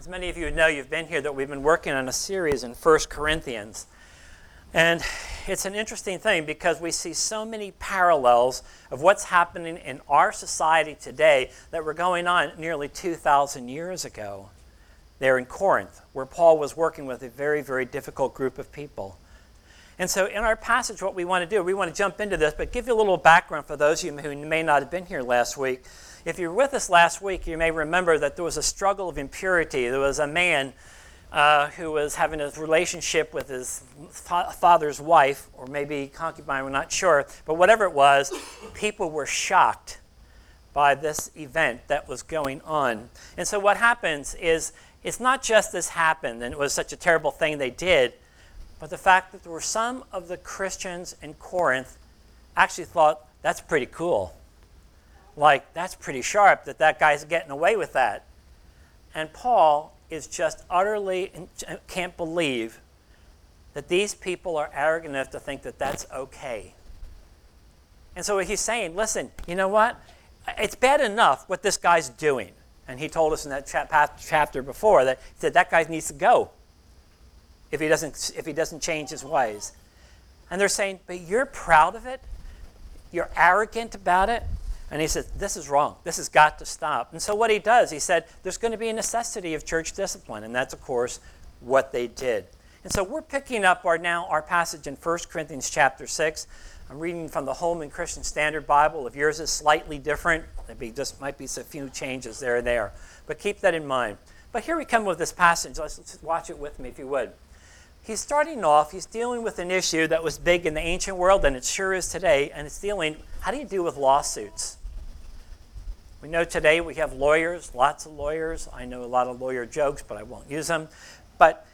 As many of you know, you've been here that we've been working on a series in 1 Corinthians. And it's an interesting thing because we see so many parallels of what's happening in our society today that were going on nearly 2,000 years ago there in Corinth, where Paul was working with a very, very difficult group of people. And so, in our passage, what we want to do, we want to jump into this, but give you a little background for those of you who may not have been here last week. If you were with us last week, you may remember that there was a struggle of impurity. There was a man uh, who was having a relationship with his fa- father's wife, or maybe concubine, we're not sure. But whatever it was, people were shocked by this event that was going on. And so what happens is it's not just this happened and it was such a terrible thing they did, but the fact that there were some of the Christians in Corinth actually thought that's pretty cool like, that's pretty sharp that that guy's getting away with that. And Paul is just utterly can't believe that these people are arrogant enough to think that that's okay. And so he's saying, listen, you know what? It's bad enough what this guy's doing. And he told us in that chapter before that he said that guy needs to go if he doesn't if he doesn't change his ways. And they're saying, but you're proud of it? You're arrogant about it? And he said, This is wrong. This has got to stop. And so, what he does, he said, There's going to be a necessity of church discipline. And that's, of course, what they did. And so, we're picking up our now our passage in 1 Corinthians chapter 6. I'm reading from the Holman Christian Standard Bible. If yours is slightly different, there be just might be a few changes there and there. But keep that in mind. But here we come with this passage. Let's, let's watch it with me, if you would. He's starting off, he's dealing with an issue that was big in the ancient world, and it sure is today, and it's dealing, how do you deal with lawsuits? We know today we have lawyers, lots of lawyers. I know a lot of lawyer jokes, but I won't use them. But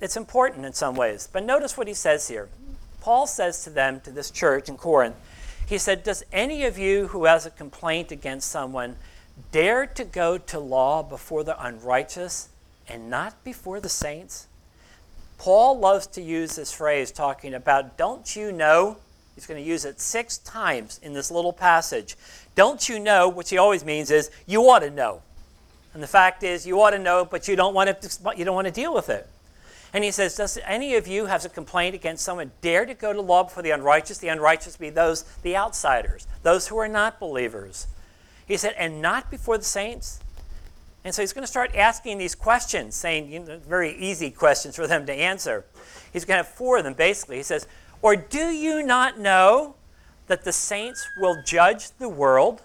it's important in some ways. But notice what he says here. Paul says to them, to this church in Corinth, he said, Does any of you who has a complaint against someone dare to go to law before the unrighteous and not before the saints? Paul loves to use this phrase talking about, don't you know? He's going to use it six times in this little passage. Don't you know, which he always means is you ought to know. And the fact is you ought to know, but you don't want to you don't want to deal with it. And he says, Does any of you have a complaint against someone dare to go to law before the unrighteous? The unrighteous be those, the outsiders, those who are not believers. He said, and not before the saints? And so he's going to start asking these questions, saying you know, very easy questions for them to answer. He's going to have four of them basically. He says, Or do you not know that the saints will judge the world.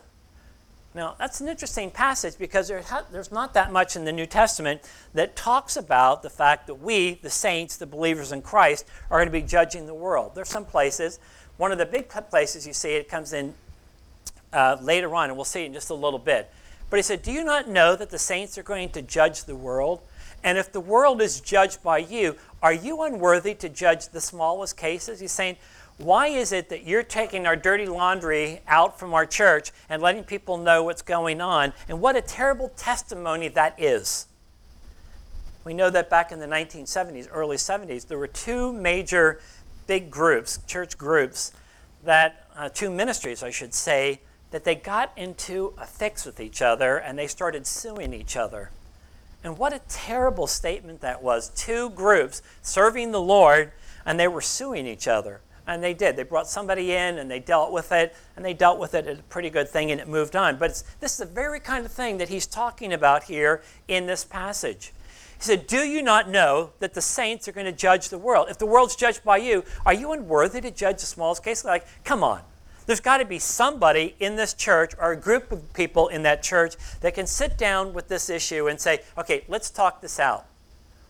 Now, that's an interesting passage because there's not that much in the New Testament that talks about the fact that we, the saints, the believers in Christ, are going to be judging the world. There's some places. One of the big places you see it comes in uh, later on, and we'll see it in just a little bit. But he said, Do you not know that the saints are going to judge the world? And if the world is judged by you, are you unworthy to judge the smallest cases? He's saying, why is it that you're taking our dirty laundry out from our church and letting people know what's going on? And what a terrible testimony that is. We know that back in the 1970s, early 70s, there were two major big groups, church groups, that, uh, two ministries, I should say, that they got into a fix with each other and they started suing each other. And what a terrible statement that was. Two groups serving the Lord and they were suing each other. And they did. They brought somebody in and they dealt with it, and they dealt with it as a pretty good thing, and it moved on. But this is the very kind of thing that he's talking about here in this passage. He said, Do you not know that the saints are going to judge the world? If the world's judged by you, are you unworthy to judge the smallest case? Like, come on. There's got to be somebody in this church or a group of people in that church that can sit down with this issue and say, okay, let's talk this out.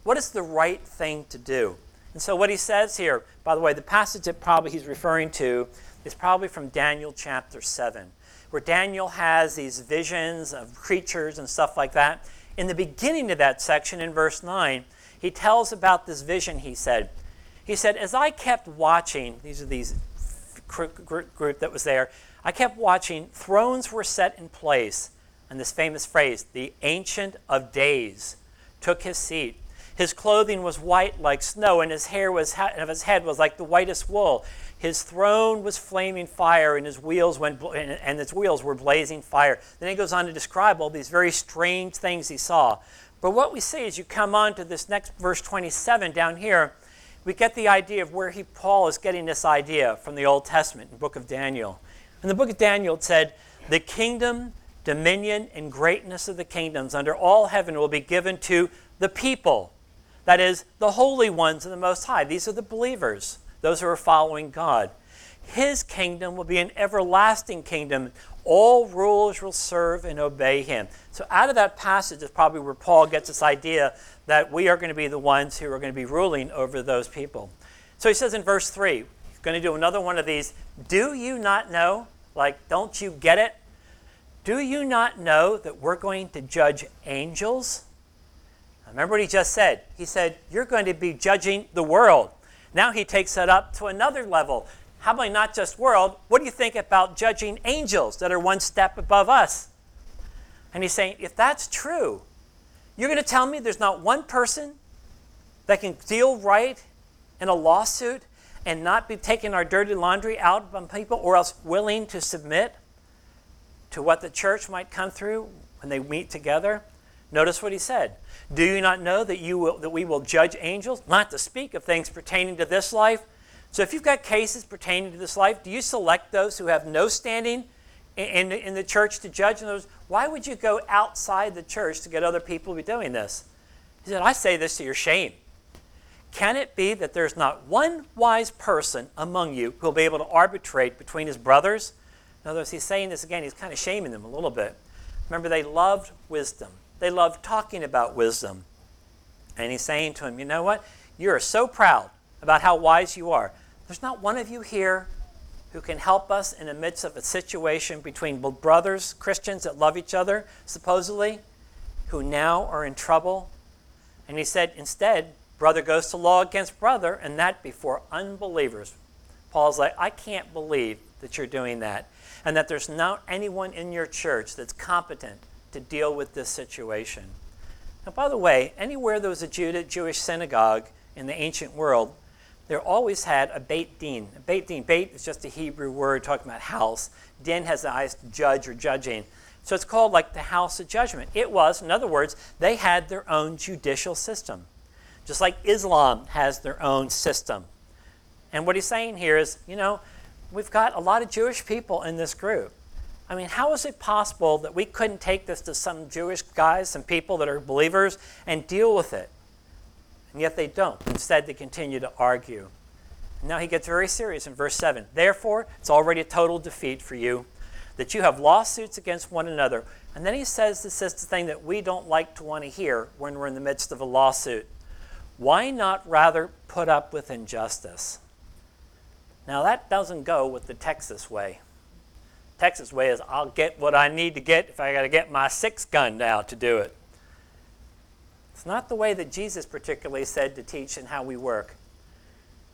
What is the right thing to do? And so, what he says here, by the way, the passage that probably he's referring to is probably from Daniel chapter 7, where Daniel has these visions of creatures and stuff like that. In the beginning of that section, in verse 9, he tells about this vision he said. He said, As I kept watching, these are these group that was there, I kept watching, thrones were set in place. And this famous phrase, the Ancient of Days, took his seat. His clothing was white like snow, and his hair was of his head was like the whitest wool. His throne was flaming fire, and his wheels went and his wheels were blazing fire. Then he goes on to describe all these very strange things he saw. But what we see as you come on to this next verse 27 down here, we get the idea of where he, Paul is getting this idea from the Old Testament the book of Daniel. In the book of Daniel, it said, The kingdom, dominion, and greatness of the kingdoms under all heaven will be given to the people. That is, the holy ones of the Most High. These are the believers, those who are following God. His kingdom will be an everlasting kingdom. All rulers will serve and obey him. So, out of that passage is probably where Paul gets this idea that we are going to be the ones who are going to be ruling over those people. So, he says in verse 3, he's going to do another one of these. Do you not know? Like, don't you get it? Do you not know that we're going to judge angels? Remember what he just said? He said, You're going to be judging the world. Now he takes that up to another level. How about not just world? What do you think about judging angels that are one step above us? And he's saying, if that's true, you're going to tell me there's not one person that can deal right in a lawsuit and not be taking our dirty laundry out on people or else willing to submit to what the church might come through when they meet together? Notice what he said. Do you not know that, you will, that we will judge angels, not to speak of things pertaining to this life? So if you've got cases pertaining to this life, do you select those who have no standing in, in, in the church to judge those? Why would you go outside the church to get other people to be doing this? He said, I say this to your shame. Can it be that there's not one wise person among you who will be able to arbitrate between his brothers? In other words, he's saying this again, he's kind of shaming them a little bit. Remember, they loved wisdom. They loved talking about wisdom. And he's saying to him, You know what? You are so proud about how wise you are. There's not one of you here who can help us in the midst of a situation between brothers, Christians that love each other, supposedly, who now are in trouble. And he said, Instead, brother goes to law against brother, and that before unbelievers. Paul's like, I can't believe that you're doing that, and that there's not anyone in your church that's competent to deal with this situation. Now, by the way, anywhere there was a Jewish synagogue in the ancient world, there always had a beit din. A beit din, beit is just a Hebrew word talking about house. Din has the eyes to judge or judging. So it's called like the house of judgment. It was, in other words, they had their own judicial system, just like Islam has their own system. And what he's saying here is, you know, we've got a lot of Jewish people in this group. I mean, how is it possible that we couldn't take this to some Jewish guys, some people that are believers, and deal with it? And yet they don't. Instead, they continue to argue. Now he gets very serious in verse 7. Therefore, it's already a total defeat for you that you have lawsuits against one another. And then he says this is the thing that we don't like to want to hear when we're in the midst of a lawsuit. Why not rather put up with injustice? Now, that doesn't go with the Texas way. Texas way is I'll get what I need to get if I got to get my six gun out to do it. It's not the way that Jesus particularly said to teach and how we work.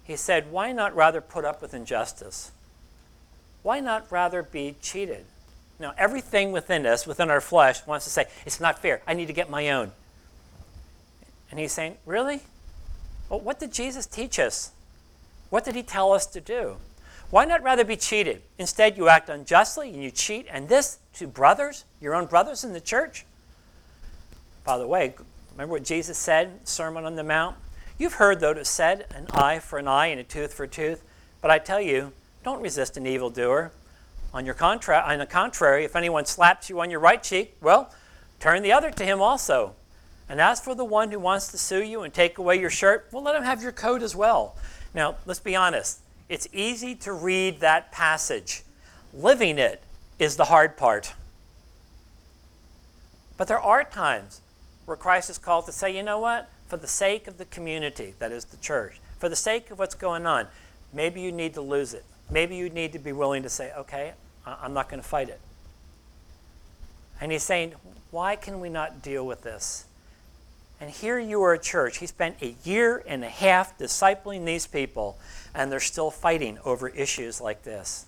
He said, Why not rather put up with injustice? Why not rather be cheated? Now, everything within us, within our flesh, wants to say, It's not fair. I need to get my own. And he's saying, Really? Well, what did Jesus teach us? What did he tell us to do? Why not rather be cheated? Instead, you act unjustly and you cheat, and this to brothers, your own brothers in the church. By the way, remember what Jesus said, Sermon on the Mount? You've heard, though, it said, an eye for an eye and a tooth for a tooth. But I tell you, don't resist an evildoer. On, your contra- on the contrary, if anyone slaps you on your right cheek, well, turn the other to him also. And as for the one who wants to sue you and take away your shirt, well, let him have your coat as well. Now, let's be honest. It's easy to read that passage. Living it is the hard part. But there are times where Christ is called to say, you know what? For the sake of the community, that is the church, for the sake of what's going on, maybe you need to lose it. Maybe you need to be willing to say, okay, I'm not going to fight it. And he's saying, why can we not deal with this? And here you are a church. He spent a year and a half discipling these people, and they're still fighting over issues like this.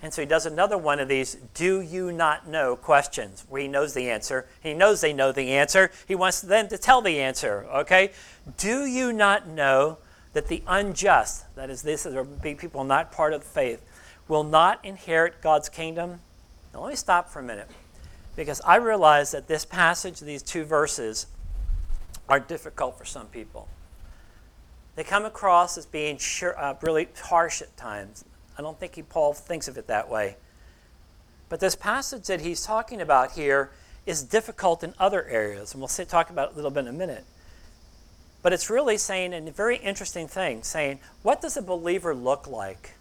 And so he does another one of these do you not know questions where he knows the answer. He knows they know the answer. He wants them to tell the answer, okay? Do you not know that the unjust, that is, this is people not part of the faith, will not inherit God's kingdom? Now let me stop for a minute because I realize that this passage, these two verses, are difficult for some people. They come across as being sure, uh, really harsh at times. I don't think he, Paul thinks of it that way. But this passage that he's talking about here is difficult in other areas, and we'll say, talk about it a little bit in a minute. But it's really saying a very interesting thing saying, what does a believer look like?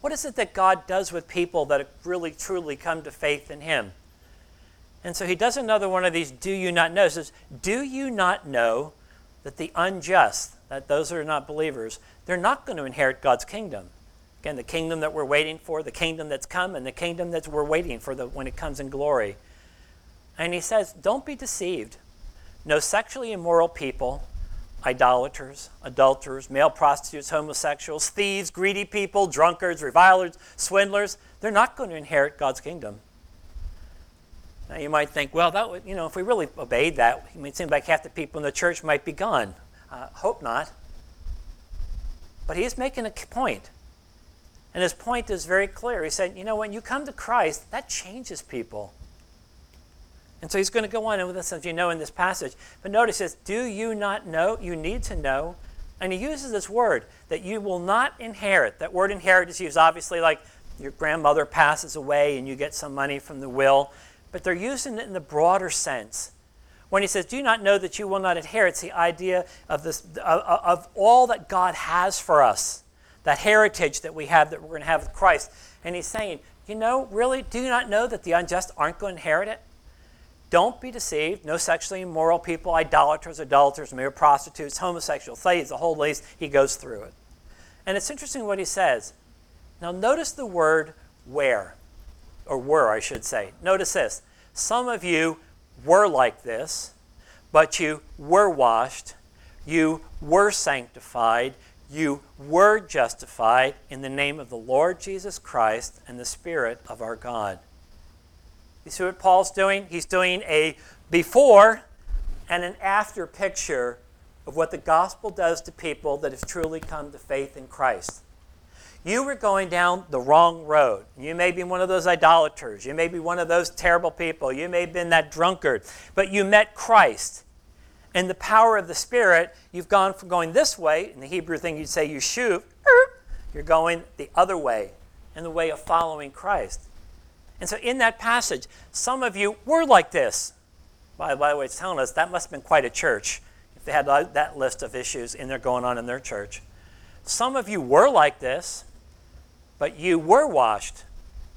What is it that God does with people that really truly come to faith in Him? And so he does another one of these do you not know. He says, Do you not know that the unjust, that those that are not believers, they're not going to inherit God's kingdom? Again, the kingdom that we're waiting for, the kingdom that's come, and the kingdom that we're waiting for the, when it comes in glory. And he says, Don't be deceived. No sexually immoral people, idolaters, adulterers, male prostitutes, homosexuals, thieves, greedy people, drunkards, revilers, swindlers, they're not going to inherit God's kingdom. Now you might think, well, that would, you know, if we really obeyed that, I mean, it seems like half the people in the church might be gone. Uh, hope not. But he's making a point. And his point is very clear. He said, you know, when you come to Christ, that changes people. And so he's going to go on with this, as you know, in this passage. But notice this Do you not know? You need to know. And he uses this word that you will not inherit. That word inherit is used obviously like your grandmother passes away and you get some money from the will but they're using it in the broader sense. When he says, Do not know that you will not inherit, it's the idea of, this, of, of all that God has for us, that heritage that we have that we're going to have with Christ. And he's saying, You know, really, do you not know that the unjust aren't going to inherit it? Don't be deceived. No sexually immoral people, idolaters, adulterers, mere prostitutes, homosexuals, thieves, the whole list. He goes through it. And it's interesting what he says. Now, notice the word where or were, I should say. Notice this. Some of you were like this, but you were washed, you were sanctified, you were justified in the name of the Lord Jesus Christ and the Spirit of our God. You see what Paul's doing? He's doing a before and an after picture of what the gospel does to people that have truly come to faith in Christ. You were going down the wrong road. You may be one of those idolaters. You may be one of those terrible people. You may have been that drunkard. But you met Christ. And the power of the Spirit, you've gone from going this way. In the Hebrew thing, you'd say you shoot. You're going the other way, in the way of following Christ. And so in that passage, some of you were like this. By, by the way, it's telling us that must have been quite a church if they had that list of issues in there going on in their church. Some of you were like this. But you were washed,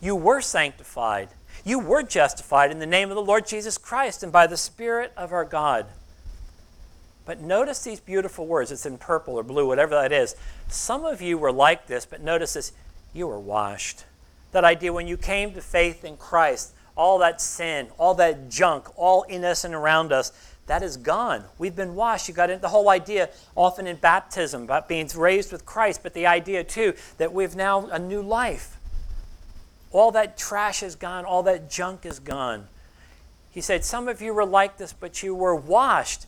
you were sanctified, you were justified in the name of the Lord Jesus Christ and by the Spirit of our God. But notice these beautiful words. It's in purple or blue, whatever that is. Some of you were like this, but notice this you were washed. That idea when you came to faith in Christ, all that sin, all that junk, all innocent around us, that is gone. We've been washed. You got the whole idea often in baptism about being raised with Christ, but the idea too that we've now a new life. All that trash is gone, all that junk is gone. He said, Some of you were like this, but you were washed.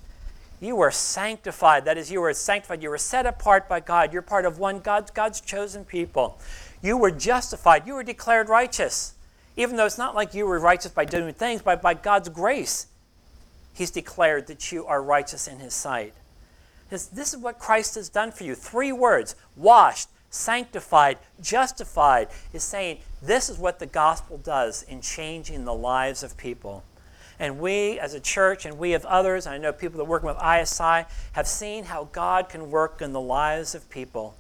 You were sanctified. That is, you were sanctified. You were set apart by God. You're part of one God's, God's chosen people. You were justified. You were declared righteous. Even though it's not like you were righteous by doing things, but by God's grace he's declared that you are righteous in his sight. This, this is what Christ has done for you. Three words washed, sanctified, justified is saying this is what the gospel does in changing the lives of people. And we as a church and we of others, I know people that work with ISI, have seen how God can work in the lives of people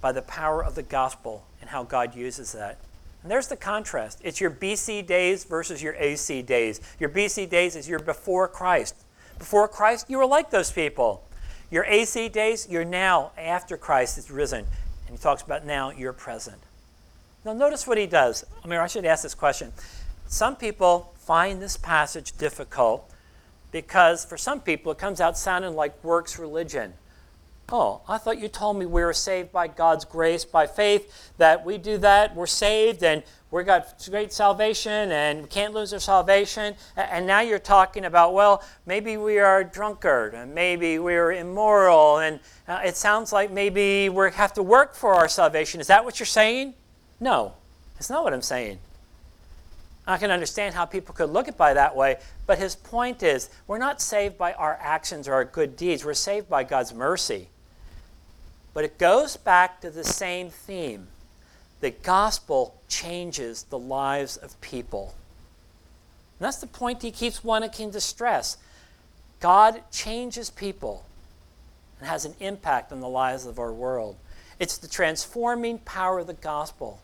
by the power of the gospel and how God uses that. And there's the contrast. It's your BC days versus your AC days. Your BC days is your before Christ. Before Christ, you were like those people. Your AC days, you're now after Christ is risen. And he talks about now you're present. Now, notice what he does. I mean, I should ask this question. Some people find this passage difficult because for some people it comes out sounding like works religion. Oh, I thought you told me we were saved by God's grace, by faith, that we do that, we're saved, and we got great salvation, and we can't lose our salvation. And now you're talking about, well, maybe we are a drunkard, and maybe we're immoral, and uh, it sounds like maybe we have to work for our salvation. Is that what you're saying? No, it's not what I'm saying. I can understand how people could look at by that way, but his point is we're not saved by our actions or our good deeds. We're saved by God's mercy. But it goes back to the same theme. The gospel changes the lives of people. And that's the point he keeps wanting to stress. God changes people and has an impact on the lives of our world. It's the transforming power of the gospel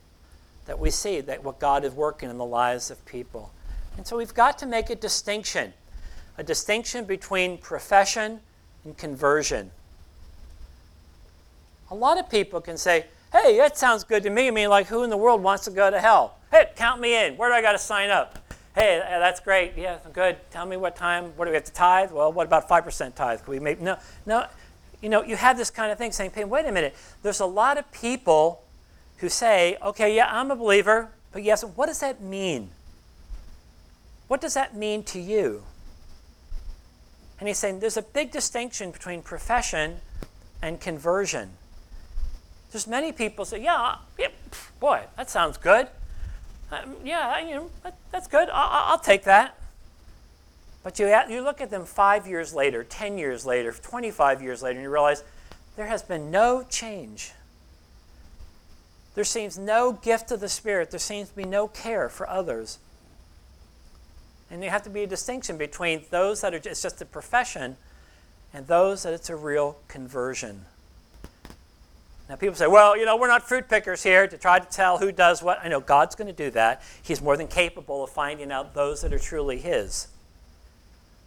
that we see that what God is working in the lives of people. And so we've got to make a distinction a distinction between profession and conversion. A lot of people can say, hey, that sounds good to me. I mean, like, who in the world wants to go to hell? Hey, count me in. Where do I got to sign up? Hey, uh, that's great. Yeah, good. Tell me what time. What do we have to tithe? Well, what about 5% tithe? Can we make, no, no. You know, you have this kind of thing saying, hey, wait a minute. There's a lot of people who say, okay, yeah, I'm a believer, but yes, what does that mean? What does that mean to you? And he's saying there's a big distinction between profession and conversion. There's many people say, yeah, yeah boy, that sounds good. Um, yeah, you know, that, that's good. I'll, I'll, take that. But you, you look at them five years later, 10 years later, 25 years later, and you realize there has been no change. There seems no gift of the Spirit. There seems to be no care for others. And there have to be a distinction between those that are it's just a profession and those that it's a real conversion. Now, people say, well, you know, we're not fruit pickers here to try to tell who does what. I know God's going to do that. He's more than capable of finding out those that are truly His.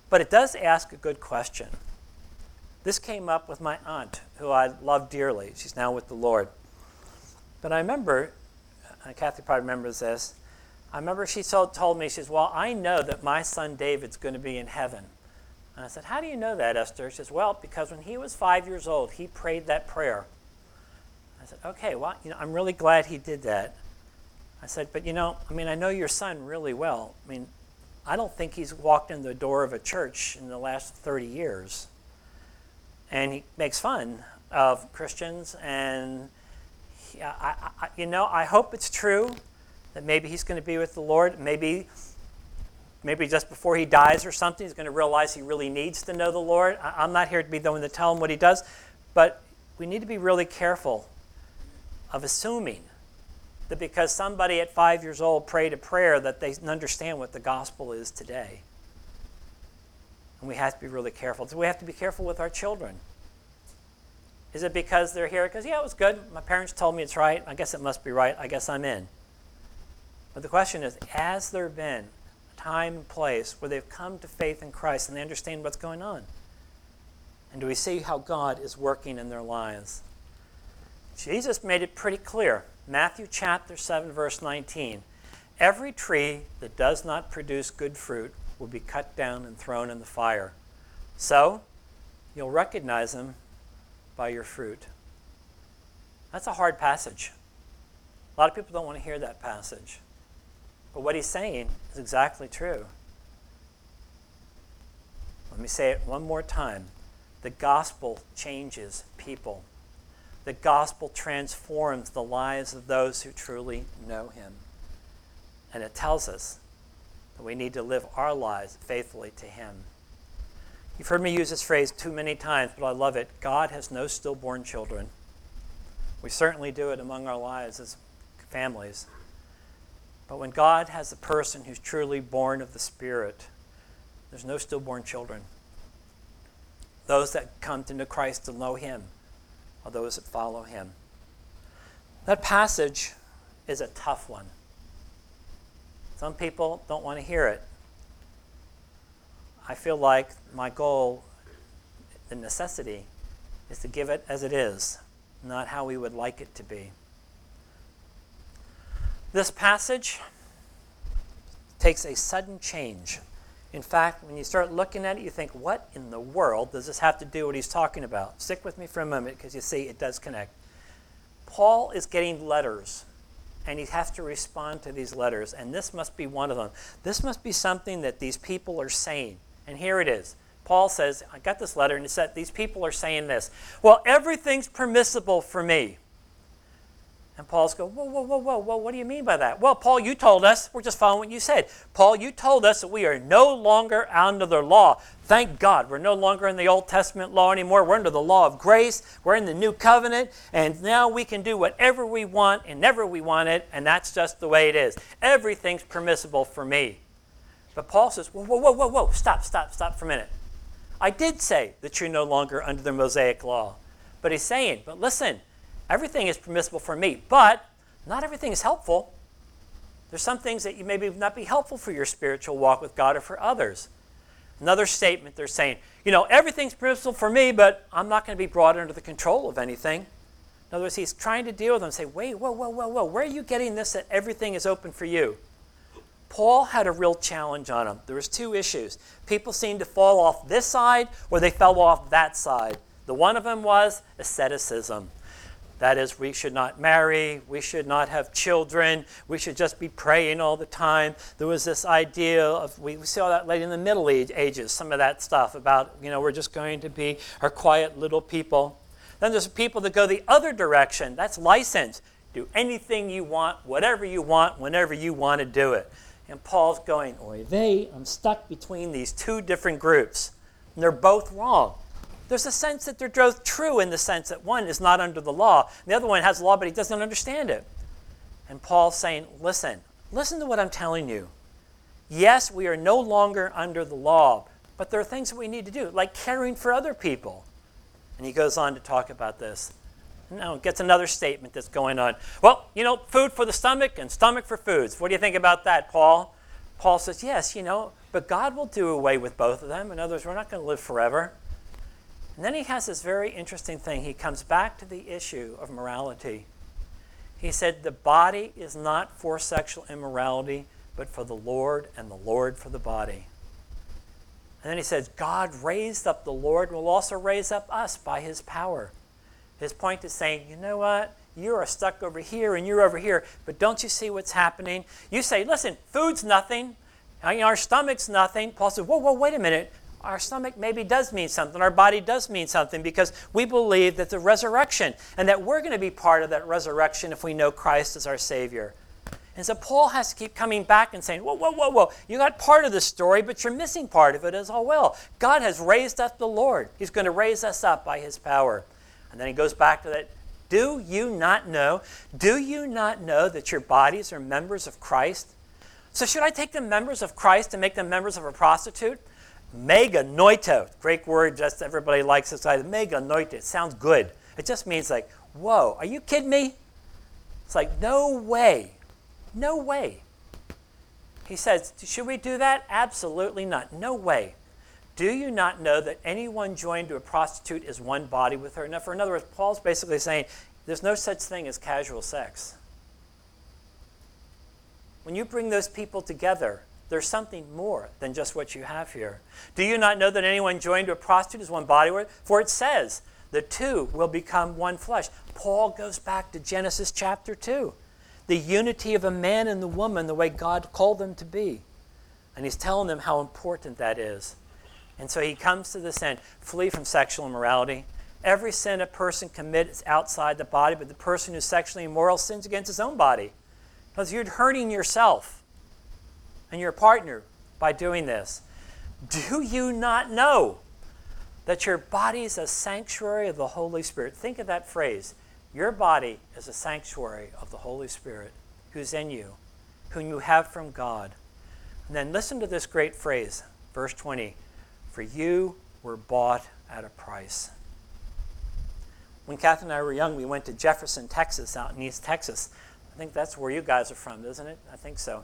But it does ask a good question. This came up with my aunt, who I love dearly. She's now with the Lord. But I remember, uh, Kathy probably remembers this. I remember she told, told me, she says, Well, I know that my son David's going to be in heaven. And I said, How do you know that, Esther? She says, Well, because when he was five years old, he prayed that prayer. I said, Okay, well, you know, I'm really glad he did that. I said, But you know, I mean, I know your son really well. I mean, I don't think he's walked in the door of a church in the last 30 years. And he makes fun of Christians and I, I, you know, I hope it's true that maybe he's going to be with the Lord. Maybe, maybe just before he dies or something, he's going to realize he really needs to know the Lord. I, I'm not here to be the one to tell him what he does, but we need to be really careful of assuming that because somebody at five years old prayed a prayer that they understand what the gospel is today. And we have to be really careful. So we have to be careful with our children. Is it because they're here? Because, yeah, it was good. My parents told me it's right. I guess it must be right. I guess I'm in. But the question is has there been a time and place where they've come to faith in Christ and they understand what's going on? And do we see how God is working in their lives? Jesus made it pretty clear. Matthew chapter 7, verse 19. Every tree that does not produce good fruit will be cut down and thrown in the fire. So, you'll recognize them by your fruit. That's a hard passage. A lot of people don't want to hear that passage. But what he's saying is exactly true. Let me say it one more time. The gospel changes people. The gospel transforms the lives of those who truly know him. And it tells us that we need to live our lives faithfully to him. You've heard me use this phrase too many times, but I love it. God has no stillborn children. We certainly do it among our lives as families. But when God has a person who's truly born of the Spirit, there's no stillborn children. Those that come to know Christ to know Him are those that follow Him. That passage is a tough one. Some people don't want to hear it. I feel like my goal, the necessity, is to give it as it is, not how we would like it to be. This passage takes a sudden change. In fact, when you start looking at it, you think, what in the world does this have to do with what he's talking about? Stick with me for a moment because you see it does connect. Paul is getting letters and he has to respond to these letters, and this must be one of them. This must be something that these people are saying. And here it is. Paul says, I got this letter, and it said, These people are saying this. Well, everything's permissible for me. And Paul's go, whoa, whoa, whoa, whoa, whoa, what do you mean by that? Well, Paul, you told us, we're just following what you said. Paul, you told us that we are no longer under the law. Thank God, we're no longer in the Old Testament law anymore. We're under the law of grace. We're in the new covenant, and now we can do whatever we want and never we want it, and that's just the way it is. Everything's permissible for me. But Paul says, whoa, whoa, whoa, whoa, whoa, stop, stop, stop for a minute. I did say that you're no longer under the Mosaic law. But he's saying, but listen, everything is permissible for me, but not everything is helpful. There's some things that you maybe not be helpful for your spiritual walk with God or for others. Another statement they're saying, you know, everything's permissible for me, but I'm not going to be brought under the control of anything. In other words, he's trying to deal with them and say, wait, whoa, whoa, whoa, whoa, where are you getting this that everything is open for you? Paul had a real challenge on him. There was two issues. People seemed to fall off this side or they fell off that side. The one of them was asceticism. That is, we should not marry, we should not have children, we should just be praying all the time. There was this idea of, we saw that late in the Middle Ages, some of that stuff about, you know, we're just going to be our quiet little people. Then there's people that go the other direction. That's license. Do anything you want, whatever you want, whenever you want to do it. And Paul's going, Oy vey, I'm stuck between these two different groups. And they're both wrong. There's a sense that they're both true in the sense that one is not under the law, and the other one has law, but he doesn't understand it. And Paul's saying, listen, listen to what I'm telling you. Yes, we are no longer under the law, but there are things that we need to do, like caring for other people. And he goes on to talk about this. Now, it gets another statement that's going on. Well, you know, food for the stomach and stomach for foods. What do you think about that, Paul? Paul says, yes, you know, but God will do away with both of them. In other words, we're not going to live forever. And then he has this very interesting thing. He comes back to the issue of morality. He said, The body is not for sexual immorality, but for the Lord, and the Lord for the body. And then he says, God raised up the Lord, and will also raise up us by his power. His point is saying, you know what? You are stuck over here and you're over here, but don't you see what's happening? You say, listen, food's nothing. Our stomach's nothing. Paul says, whoa, whoa, wait a minute. Our stomach maybe does mean something. Our body does mean something because we believe that the resurrection and that we're going to be part of that resurrection if we know Christ as our Savior. And so Paul has to keep coming back and saying, Whoa, whoa, whoa, whoa. You got part of the story, but you're missing part of it as well. God has raised up the Lord. He's going to raise us up by his power. And then he goes back to that. Do you not know? Do you not know that your bodies are members of Christ? So should I take them members of Christ and make them members of a prostitute? Meganoito, Greek word, just everybody likes this idea. Meganoito, it sounds good. It just means like, whoa, are you kidding me? It's like, no way. No way. He says, should we do that? Absolutely not. No way. Do you not know that anyone joined to a prostitute is one body with her? Now, for in other words, Paul's basically saying there's no such thing as casual sex. When you bring those people together, there's something more than just what you have here. Do you not know that anyone joined to a prostitute is one body with? Her? For it says, the two will become one flesh. Paul goes back to Genesis chapter 2. The unity of a man and the woman, the way God called them to be. And he's telling them how important that is. And so he comes to this end flee from sexual immorality. Every sin a person commits outside the body, but the person who's sexually immoral sins against his own body. Because you're hurting yourself and your partner by doing this. Do you not know that your body is a sanctuary of the Holy Spirit? Think of that phrase. Your body is a sanctuary of the Holy Spirit who's in you, whom you have from God. And then listen to this great phrase, verse 20 for you were bought at a price. When Catherine and I were young, we went to Jefferson, Texas, out in East Texas. I think that's where you guys are from, isn't it? I think so.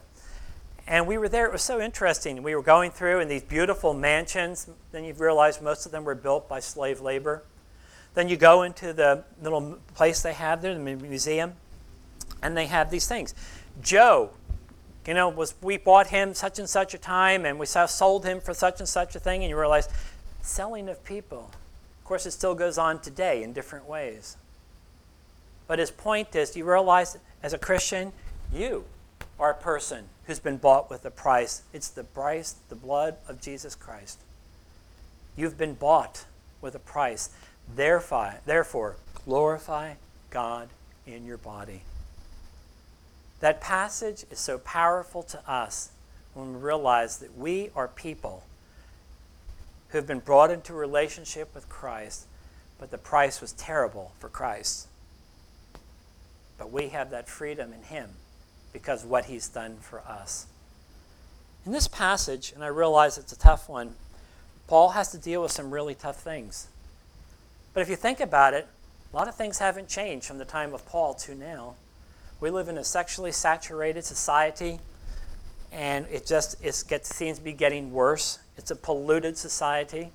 And we were there. It was so interesting. We were going through in these beautiful mansions. Then you realize most of them were built by slave labor. Then you go into the little place they have there, the museum, and they have these things. Joe you know, was we bought him such and such a time and we sold him for such and such a thing, and you realize selling of people. Of course, it still goes on today in different ways. But his point is, you realize as a Christian, you are a person who's been bought with a price. It's the price, the blood of Jesus Christ. You've been bought with a price. Therefore, therefore glorify God in your body. That passage is so powerful to us when we realize that we are people who have been brought into relationship with Christ, but the price was terrible for Christ. But we have that freedom in Him because what He's done for us. In this passage, and I realize it's a tough one, Paul has to deal with some really tough things. But if you think about it, a lot of things haven't changed from the time of Paul to now. We live in a sexually saturated society, and it just it gets, seems to be getting worse. It's a polluted society,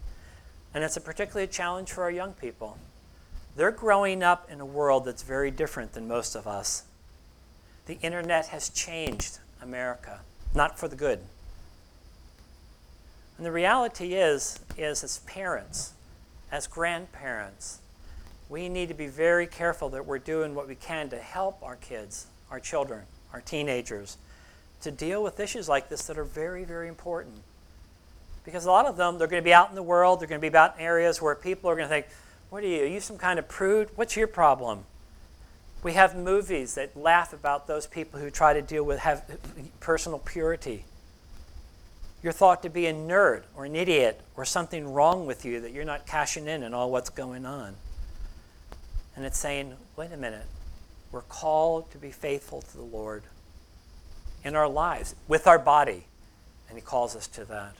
and it's a particularly challenge for our young people. They're growing up in a world that's very different than most of us. The internet has changed America, not for the good. And the reality is, is as parents, as grandparents, we need to be very careful that we're doing what we can to help our kids, our children, our teenagers, to deal with issues like this that are very, very important. Because a lot of them, they're going to be out in the world, they're going to be out in areas where people are going to think, What are you? Are you some kind of prude? What's your problem? We have movies that laugh about those people who try to deal with have personal purity. You're thought to be a nerd or an idiot or something wrong with you that you're not cashing in on all what's going on. And it's saying, wait a minute, we're called to be faithful to the Lord in our lives, with our body. And He calls us to that.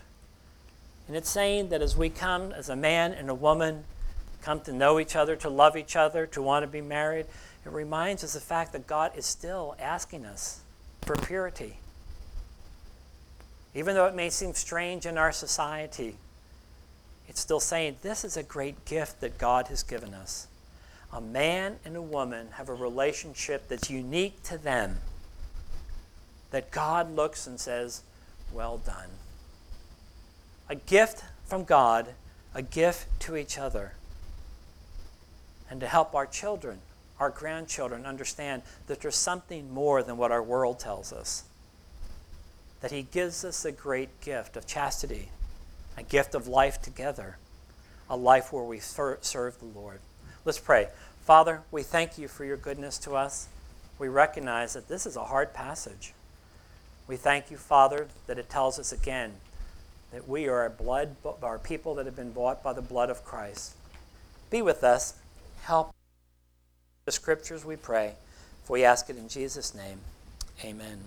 And it's saying that as we come as a man and a woman, come to know each other, to love each other, to want to be married, it reminds us the fact that God is still asking us for purity. Even though it may seem strange in our society, it's still saying this is a great gift that God has given us. A man and a woman have a relationship that's unique to them, that God looks and says, Well done. A gift from God, a gift to each other, and to help our children, our grandchildren understand that there's something more than what our world tells us that He gives us a great gift of chastity, a gift of life together, a life where we serve the Lord. Let's pray. Father, we thank you for your goodness to us. We recognize that this is a hard passage. We thank you, Father, that it tells us again that we are a blood, our people that have been bought by the blood of Christ. Be with us. Help the scriptures, we pray. For we ask it in Jesus' name. Amen.